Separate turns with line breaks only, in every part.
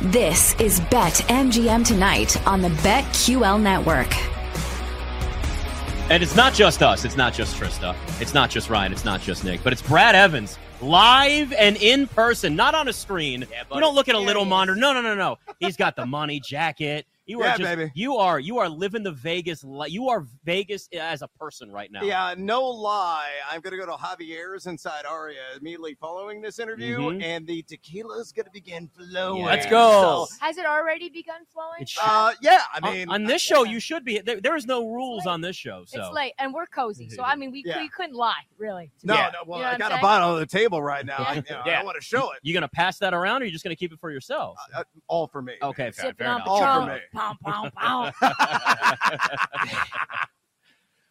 This, this is Bet MGM tonight on the BetQL network.
And it's not just us. It's not just Trista. It's not just Ryan. It's not just Nick. But it's Brad Evans live and in person, not on a screen.
Yeah,
you don't look at a little monitor. No, no, no, no. He's got the money jacket. You are
Yeah,
just,
baby.
You are you are living the Vegas. Li- you are Vegas as a person right now.
Yeah, no lie. I'm going to go to Javier's inside Aria immediately following this interview,
Mhm.
and the tequila is going to begin flowing.
Let's go.
So,
Has it already begun flowing?
Uh, yeah, I mean,
on, this show, you should be. There, there is no rules on this show. So
It's late, and we're cozy. So I mean, we,
Yeah.
we couldn't lie, really.
no,
Yeah.
no, well,
You know
I
what I'm
got a bottle on the table right now. I, you know,
Yeah.
I want to show it.
you gonna pass that around, or you just gonna keep it for yourself?
Uh, all for me.
Okay, fair, fair enough.
All for me.
Pow, pow, pow.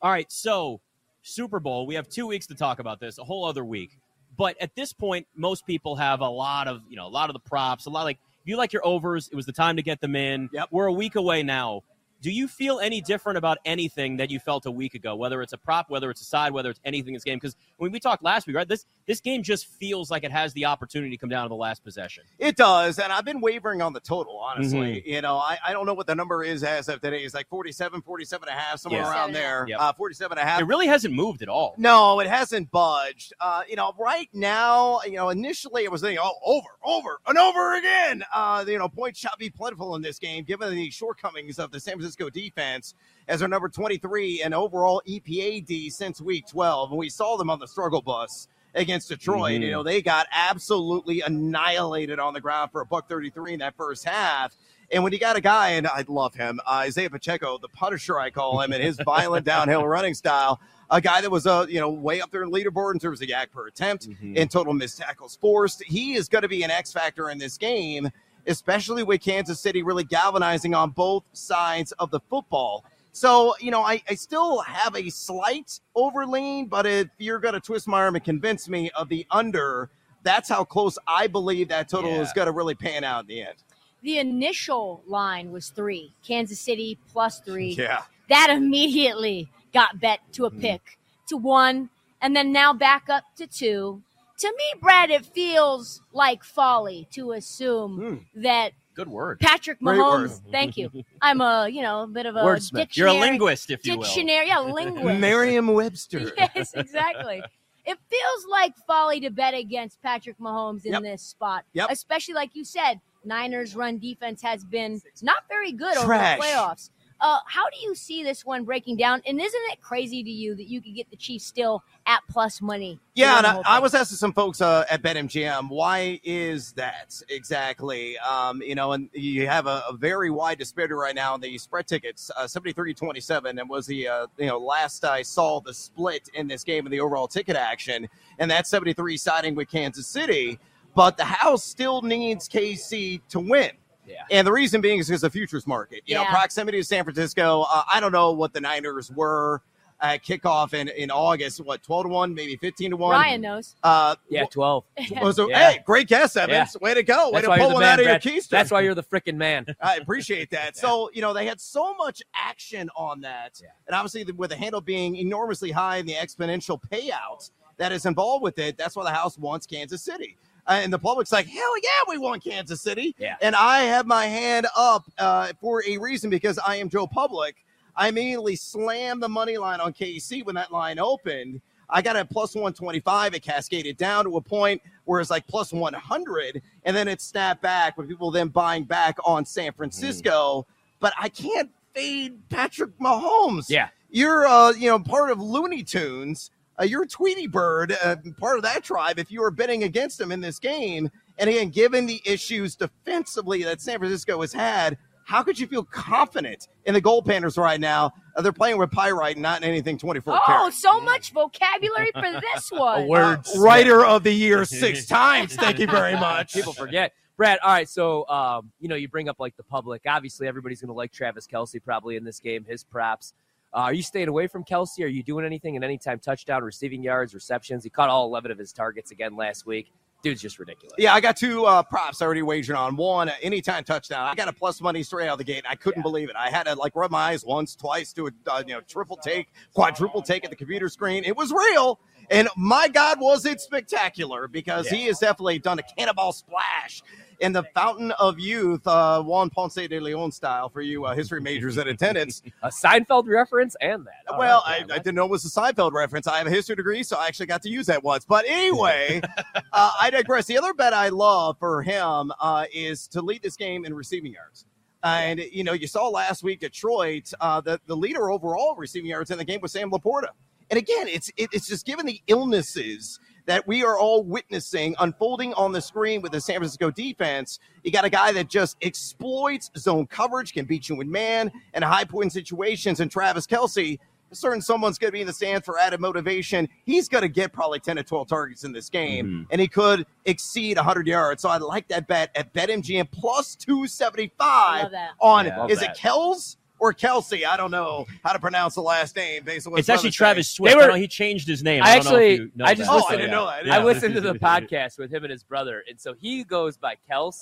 All right, so Super Bowl, we have two weeks to talk about this, a whole other week. But at this point, most people have a lot of, you know, a lot of the props, a lot like if you like your overs, it was the time to get them in.
Yep.
We're a week away now. Do you feel any different about anything that you felt a week ago, whether it's a prop, whether it's a side, whether it's anything in this game? Because when we talked last week, right, this this game just feels like it has the opportunity to come down to the last possession.
It does, and I've been wavering on the total, honestly.
Mm-hmm.
You know, I, I don't know what the number is as of today. It's like 47, 47 and a half, somewhere
Yeah.
around there.
Yep.
Uh, 47 and a half.
It really hasn't moved at all.
No, it hasn't budged. Uh, you know, right now, you know, initially it was thinking, oh, over, over, and over again. Uh, you know, points shall be plentiful in this game, given the shortcomings of the San Francisco defense as our number 23 and overall EPA D since week 12. And we saw them on the struggle bus against Detroit.
Mhm.
You know, they got absolutely annihilated on the ground for a buck 33 in that first half. And when you got a guy, and I love him, uh, Isaiah Pacheco, the Punisher, I call him, and his violent downhill running style, a guy that was, uh, you know, way up there in leaderboard in terms of YAC per attempt
Mhm.
and total missed tackles forced. He is going to be an X factor in this game, especially with Kansas City really galvanizing on both sides of the football. So, you know, I, I still have a slight overlean, but if you're going to twist my arm and convince me of the under, that's how close I believe that total
Yeah.
is going to really pan out in the end.
the initial line was three. Kansas City plus three.
Yeah.
That immediately got bet to a hmm. pick to one, and then now back up to two. To me, Brad, it feels like folly to assume hmm. that
Good word.
Patrick
Great word.
Mahomes. Thank you. I'm a you know a bit of a
Wordsmith.
dictionary.
You're a linguist, if you will.
Dictionary, yeah, linguist.
Merriam Webster.
yes, exactly. It feels like folly to bet against Patrick Mahomes in
Yep.
this spot.
Yep.
Especially like you said, Niners run defense has been not very good over the playoffs. Uh, how do you see this one breaking down? And isn't it crazy to you that you could get the Chiefs still at plus money?
Yeah, and I, I was asking some folks uh, at BetMGM, why is that exactly? Um, you know, and you have a, a very wide disparity right now in the spread tickets, uh, 73-27, and was the, uh, you know, last I saw the split in this game in the overall ticket action, and that's 73 siding with Kansas City, but the house still needs KC to win.
Yeah.
And the reason being is because the futures market. You know, proximity to San Francisco. Uh, I don't know what the Niners were at kickoff in, in August. What, 12 to 1, maybe 15 to 1?
Ryan knows.
Uh,
Yeah, 12.
well, so,
Yeah.
Hey, great guess, Evans. Way to go. Way
That's
to
why
pull
you're the
one
man,
out of your keister.
That's why you're the freaking man.
I appreciate that. So, you know, they had so much action on that.
Yeah.
And obviously, the- with the handle being enormously high and the exponential payout that is involved with it, that's why the House wants Kansas City. Uh, and the public's like, hell yeah, we want Kansas City.
Yeah.
And I have my hand up uh, for a reason because I am Joe Public. I immediately slammed the money line on KC when that line opened. I got at plus 125. It cascaded down to a point where it's like plus 100, and then it snapped back with people then buying back on San Francisco. But I can't fade Patrick Mahomes.
Yeah.
You're, uh, you know, part of Looney Tunes. Uh, you're a Tweety Bird, uh, part of that tribe. If you were betting against him in this game, and again, given the issues defensively that San Francisco has had, how could you feel confident in the goaltenders right now? Uh, they're playing with pyrite, not anything 24
Oh,
karat.
so much vocabulary for this one.
A word.
Uh, writer of the year six times. Thank you very much.
People forget. Brad, all right, so um, you know, you bring up like the public. Obviously, everybody's going to like Travis Kelce probably in this game. His props. Uh, are you staying away from Kelce? Are you doing anything in anytime touchdown, receiving yards, receptions? He caught all 11 of his targets again last week. Dude's just ridiculous.
Yeah, I got two uh, props already wagered on. One, anytime touchdown. I got a plus money straight out of the gate. I couldn't believe it. I had to like rub my eyes once, twice, do a uh, you know triple take, quadruple take at the computer screen. It was real, and my God, was it spectacular because he has definitely done a cannonball splash in the fountain of youth, uh, Juan Ponce de Leon style for you uh, history majors in attendance.
A Seinfeld reference and that. All
well,
right,
I, I didn't know it was a Seinfeld reference. I have a history degree, so I actually got to use that once. But anyway, uh, I digress. The other bet I love for him uh, is to lead this game in receiving yards. And you know, you saw last week Detroit, uh, the the leader overall receiving yards in the game was Sam LaPorta. And again, it's it, it's just given the illnesses that we are all witnessing unfolding on the screen with the San Francisco defense. You got a guy that just exploits zone coverage, can beat you in man and high point situations. And Travis Kelce, certain someone's going to be in the stands for added motivation. He's going to get probably 10 to 12 targets in this game,
Mhm.
and he could exceed 100 yards. So I like that bet at BetMGM plus 275 on
Yeah.
is
Love
it
that.
Kells or Kelsey? I don't know how to pronounce the last name based on what
It's actually Travis
says.
Swift.
They were-
know he changed his name.
I
I, don't know if
actually-
you know
I just
that.
Oh, I
listened-
didn't know that.
I listened to the podcast with him and his brother, and so he goes by Kels,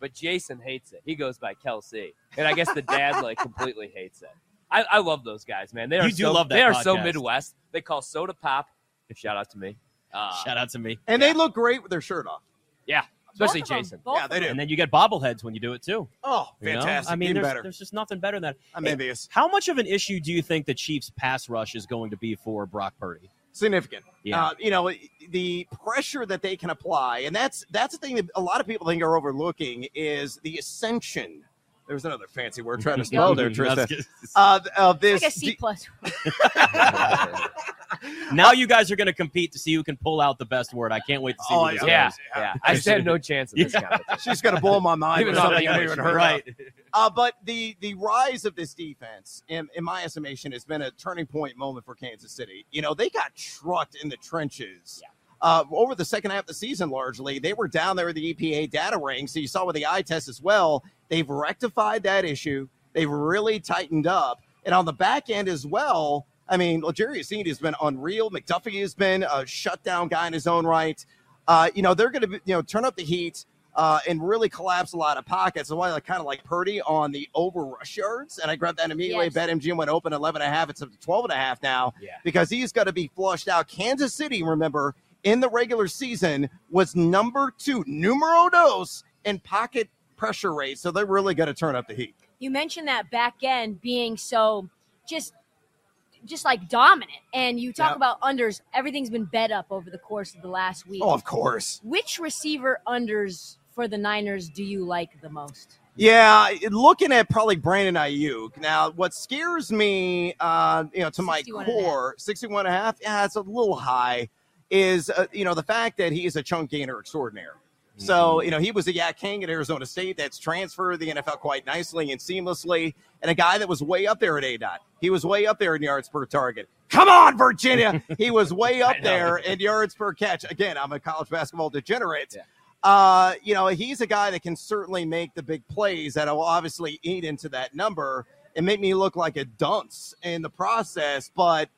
but Jason hates it. He goes by Kelsey, and I guess the dad like completely hates it. I, I love those guys, man. They are
You do
so,
love that
They are so. Midwest. They call soda pop. Shout out to me. Uh,
Shout out to me.
And they look great with their shirt off.
yeah, especially
Both of 'em.
Jason.
Both
Yeah,
of
they
'em.
do.
And then you get bobbleheads when you do it too.
Oh,
you know?
fantastic.
I mean,
Even
there's,
better.
there's just nothing better than that.
I'm
Hey,
envious.
How much of an issue do you think the Chiefs' pass rush is going to be for Brock Purdy?
significant.
Yeah.
Uh, you know, the pressure that they can apply, and that's that's the thing that a lot of people think are overlooking is the ascension. There's another fancy word trying to spell there, Tristan. Uh, of this.
Like a C plus.
now you guys are going to compete to see who can pull out the best word. I can't wait to see.
Oh,
who this
Yeah, yeah. I stand no chance in this
Yeah.
competition.
She's gonna blow my mind
Even
with something
I
I
know
haven't
she
even heard.
right.
Uh, but the the rise of this defense, in, in my estimation, has been a turning point moment for Kansas City. You know, they got trucked in the trenches. Uh, over the second half of the season, largely, they were down there in the EPA data ring. So you saw with the eye test as well. They've rectified that issue. They've really tightened up. And on the back end as well, I mean, L'Jarius Sneed has been unreal. McDuffie has been a shutdown guy in his own right. Uh, you know, they're going to, you know, turn up the heat uh, and really collapse a lot of pockets. So I kind of like Purdy on the over rush yards. And I grabbed that immediately.
Yes.
BetMGM went open 11 and a half. It's up to 12 and a half now
Yeah.
because he's got to be flushed out. Kansas City, remember, in the regular season was number two, numero dos in pocket pressure rate. So they're really going to turn up the heat.
you mentioned that back end being so just just like dominant and you talk
Yep.
about unders everything's been bet up over the course of the last week
Oh, of course.
which receiver unders for the niners do you like the most
Yeah, looking at probably Brandon Aiyuk. Now, what scares me, uh, you know, to my
61 and
core, 61 and a half, yeah, it's a little high, is, uh, you know, the fact that he is a chunk gainer extraordinaire. So, you know, he was a YAC King at Arizona State that's transferred the NFL quite nicely and seamlessly, and a guy that was way up there at ADOT. He was way up there in yards per target. Come on, Virginia. he was way up there in yards per catch. Again, I'm a college basketball degenerate.
Yeah.
Uh, you know, he's a guy that can certainly make the big plays that will obviously eat into that number and make me look like a dunce in the process. But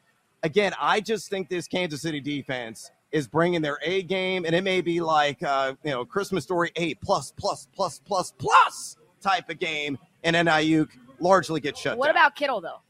again, I just think this Kansas City defense is bringing their A game, and it may be like uh, you know Christmas Story A plus plus plus plus plus type of game, and then Aiyuk largely gets shut
what
down.
about Kittle though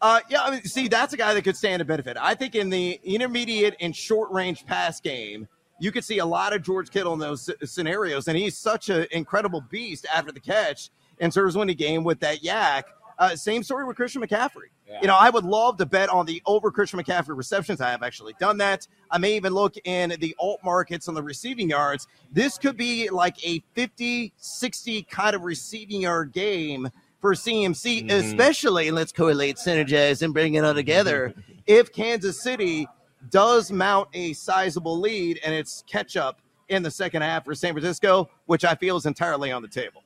Uh, yeah, I mean, see, that's a guy that could stand to benefit. I think in the intermediate and short range pass game, you could see a lot of George Kittle in those scenarios, and he's such an incredible beast after the catch and serves he game with that YAC. Uh, same story with Christian McCaffrey.
Yeah.
You know, I would love to bet on the over Christian McCaffrey receptions. I have actually done that. I may even look in the alt markets on the receiving yards. This could be like a 50 60 kind of receiving yard game for CMC,
Mhm.
especially, let's correlate, synergize, and bring it all together. if Kansas City does mount a sizable lead and it's catch up in the second half for San Francisco, which I feel is entirely on the table.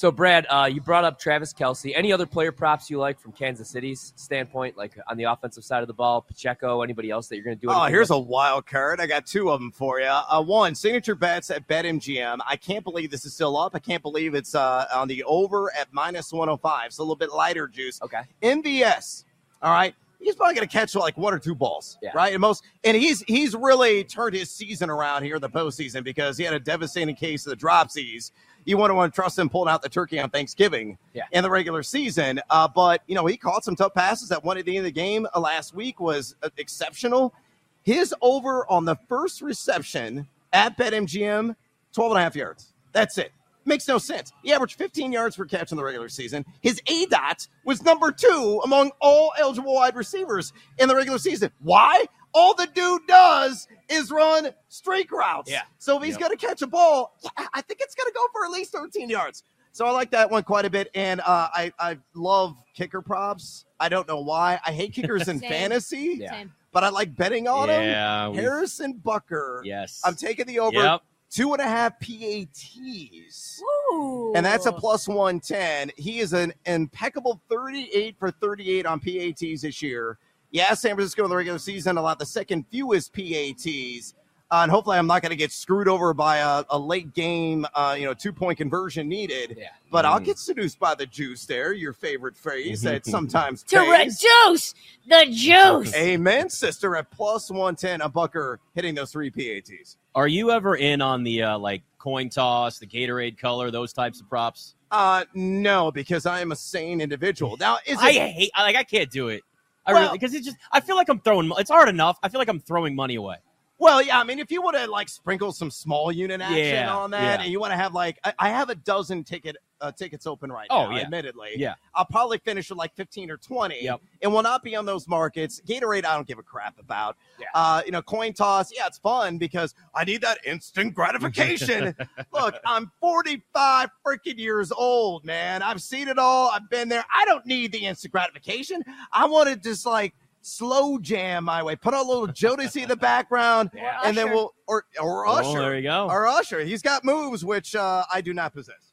So, Brad, uh, you brought up Travis Kelce. Any other player props you like from Kansas City's standpoint, like on the offensive side of the ball? Pacheco, anybody else that you're going to do?
Oh, here's
with?
a wild card. I got two of them for you. Uh, one, signature bets at BetMGM. I can't believe this is still up. I can't believe it's uh, on the over at minus 105. So a little bit lighter juice.
Okay.
MVS. All right. He's probably going to catch like one or two balls,
Yeah.
right? And most, and he's he's really turned his season around here in the postseason because he had a devastating case of the dropsies. You want to want to trust him pulling out the turkey on Thanksgiving
Yeah.
in the regular season, uh, but you know he caught some tough passes. That one at the end of the game uh, last week was uh, exceptional. His over on the first reception at BetMGM, 12 and a half yards. That's it. Makes no sense. He averaged 15 yards per catch in the regular season. His ADOT was number two among all eligible wide receivers in the regular season. Why? All the dude does is run streak routes.
Yeah.
So if he's
Yep.
going to catch a ball, yeah, I think it's going to go for at least 13 yards. So I like that one quite a bit. And uh, I, I love kicker props. I don't know why. I hate kickers in
Same.
fantasy,
Yeah.
Same.
but I like betting on
Yeah,
them.
we've-
Harrison Butker.
Yes.
I'm taking the over
Yep.
two and a half PATs.
Ooh.
And that's a plus 110. He is an impeccable 38 for 38 on PATs this year. Yeah, San Francisco in the regular season allowed the second fewest PATs. Uh, and hopefully, I'm not going to get screwed over by a, a late game, uh, you know, two point conversion needed.
Yeah.
But I'll
Mm.
get seduced by the juice there, your favorite phrase that sometimes
to
pays.
reduce the juice.
Amen, sister, at plus 110, a Butker hitting those three PATs.
Are you ever in on the uh, like coin toss, the Gatorade color, those types of props?
Uh, no, because I am a sane individual. Now, is it
I hate. Like. I can't do it. I
Well-
really because it's just. I feel like I'm throwing. It's hard enough. I feel like I'm throwing money away.
Well, yeah, I mean, if you want to like sprinkle some small unit action
Yeah,
on that,
yeah.
and you want to have like, I, I have a dozen ticket uh, tickets open right
Oh,
now.
yeah.
Admittedly,
Yeah.
I'll probably finish with like fifteen or twenty.
Yep.
and will not be on those markets. Gatorade, I don't give a crap about.
Yeah.
Uh, you know, coin toss, yeah, it's fun because I need that instant gratification. Look, I'm 45 freaking years old, man. I've seen it all. I've been there. I don't need the instant gratification. I want to just like slow jam my way. Put a little Jodeci in the background,
Yeah.
and then we'll or or
Oh,
Usher.
there you go.
Or Usher. He's got moves which uh, I do not possess.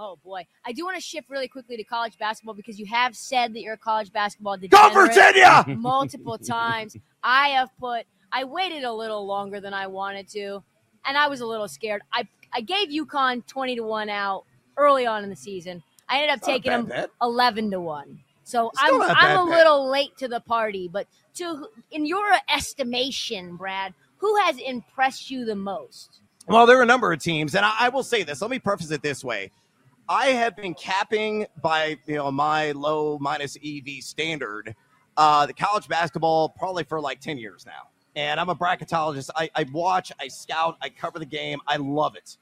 Oh boy, I do want to shift really quickly to college basketball because you have said that you're a college basketball
Go
degenerate
Virginia!
multiple times. I have put. I waited a little longer than I wanted to, and I was a little scared. I I gave UConn twenty to one out early on in the season. I ended up taking
bad
them eleven to one. So I'm I'm
bad
a little late to the party, but to in your estimation, Brad, who has impressed you the most?
Well, there are a number of teams, and I, I will say this. Let me preface it this way: I have been capping by you know my low minus EV standard uh, the college basketball probably for like ten years now, and I'm a bracketologist. I, I watch, I scout, I cover the game. I love it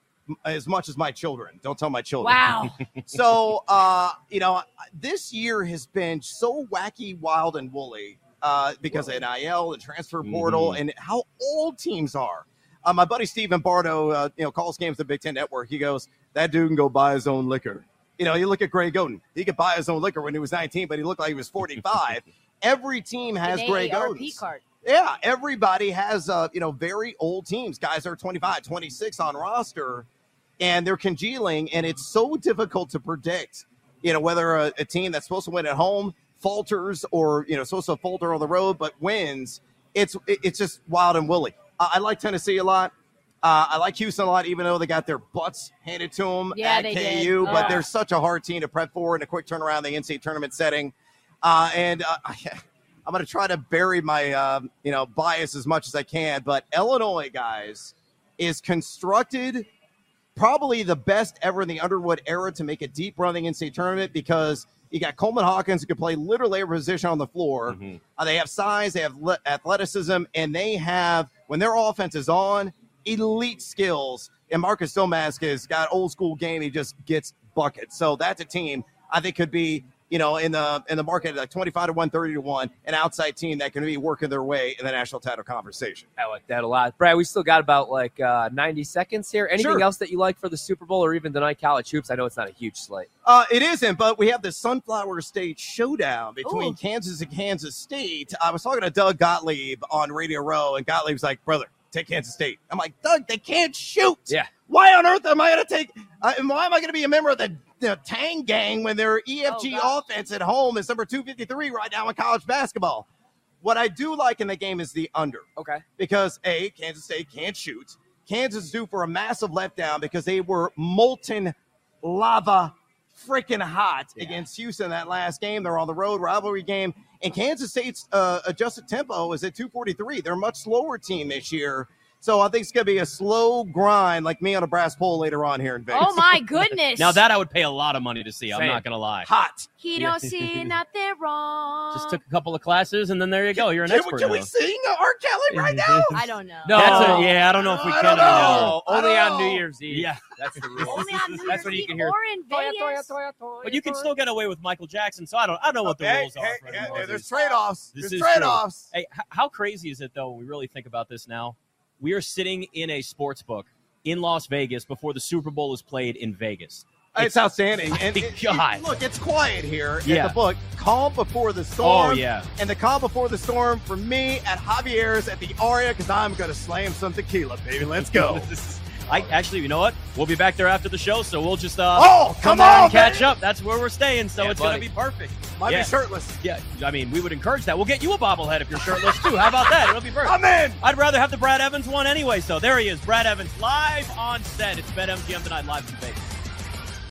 as much as my children. Don't tell my children.
Wow.
so uh, you know, this year has been so wacky, wild, and woolly uh, because of NIL the transfer portal and how old teams are. Uh, my buddy Stephen Bardo, uh, you know, calls games the Big Ten Network. He goes, "That dude can go buy his own liquor." You know, you look at Greg Oden. He could buy his own liquor when he was 19, but he looked like he was 45. Every team has
An
Greg
card.
Yeah, everybody has uh, you know, very old teams. Guys are 25, 26 on roster, and they're congealing, and it's so difficult to predict, you know, whether a, a team that's supposed to win at home falters or you know supposed to falter on the road but wins. It's it- it's just wild and woolly. I, I like Tennessee a lot. Uh, I like Houston a lot, even though they got their butts handed to them
Yeah,
at
they
KU.
did.
But
Ugh.
they're such a hard team to prep for and a quick turnaround in the NCAA tournament setting. Uh, and uh, I'm going to try to bury my um, you know bias as much as I can. But Illinois, guys, is constructed probably the best ever in the Underwood era to make a deep running NCAA tournament because you got Coleman Hawkins who can play literally every position on the floor.
Mhm.
Uh, they have size, they have le- athleticism, and they have when their offense is on, elite skills. And Marcus Domask has got old school game. He just gets buckets. So that's a team I think could be, you know, in the in the market like twenty five to one, 30 to one, an outside team that can be working their way in the national title conversation.
I like that a lot. Brad, we still got about like uh, 90 seconds here. Anything
Sure.
else that you like for the Super Bowl or even tonight college hoops? I know it's not a huge slate.
Uh, it isn't, but we have the Sunflower State showdown between
Ooh.
Kansas and Kansas State. I was talking to Doug Gottlieb on Radio Row, and Gottlieb's like, "Brother, take Kansas State." I'm like, "Doug, they can't shoot.
Yeah.
Why on earth am I going to take? Uh, and why am I going to be a member of the, the Tang Gang when their EFG
Oh,
offense at home is number 253 right now in college basketball?" What I do like in the game is the under
Okay.
because a Kansas State can't shoot. Kansas is due for a massive letdown because they were molten lava, freaking hot
Yeah.
against Houston that last game. They're on the road rivalry game, and Kansas State's uh, adjusted tempo is at 243. They're a much slower team this year. So I think it's going to be a slow grind like me on a brass pole later on here in oh Vegas.
Oh my goodness!
Now that I would pay a lot of money to see. I'm
Same.
not gonna lie.
Hot.
he don't see nothing wrong.
Just took a couple of classes, and then there you go. You're an
Can,
expert
can we
now.
sing R. Kelly right now?
I don't know.
No.
That's a, yeah, I don't know if we
I
can.
don't know.
No, only
I
on
don't
New
know.
Year's Eve.
Yeah.
that's the rule.
Only on New
That's
Year's
when you
Eve
can hear-
or in Vegas.
But you can still get away with Michael Jackson, so I don't. I don't know what the
Hey,
rules are.
hey,
for
hey,
anymore,
there's trade offs.
This
There's
is
trade offs.
Hey, how crazy is it though? When we really think about this now. We are sitting in a sports book in Las Vegas before the Super Bowl is played in Vegas.
It's, outstanding. And it- it- look, it's quiet here
Yeah.
at the book. Calm before the storm.
Oh yeah.
And the calm before the storm for me at Javier's at the Aria because I'm going to slam some tequila, baby. Let's go.
This is- I actually, you know what? We'll be back there after the show, so we'll just uh,
Oh, come
down
on,
and catch
baby.
up. That's where we're staying, so
Yeah,
it's
buddy.
gonna be perfect.
Might
Yeah.
be shirtless.
Yeah, I mean, we would encourage that. We'll get you a bobblehead if you're shirtless too. How about that? It'll be perfect.
I'm in.
I'd rather have the Brad Evans one anyway. So there he is, Brad Evans, live on set. It's BetMGM tonight, live from Vegas.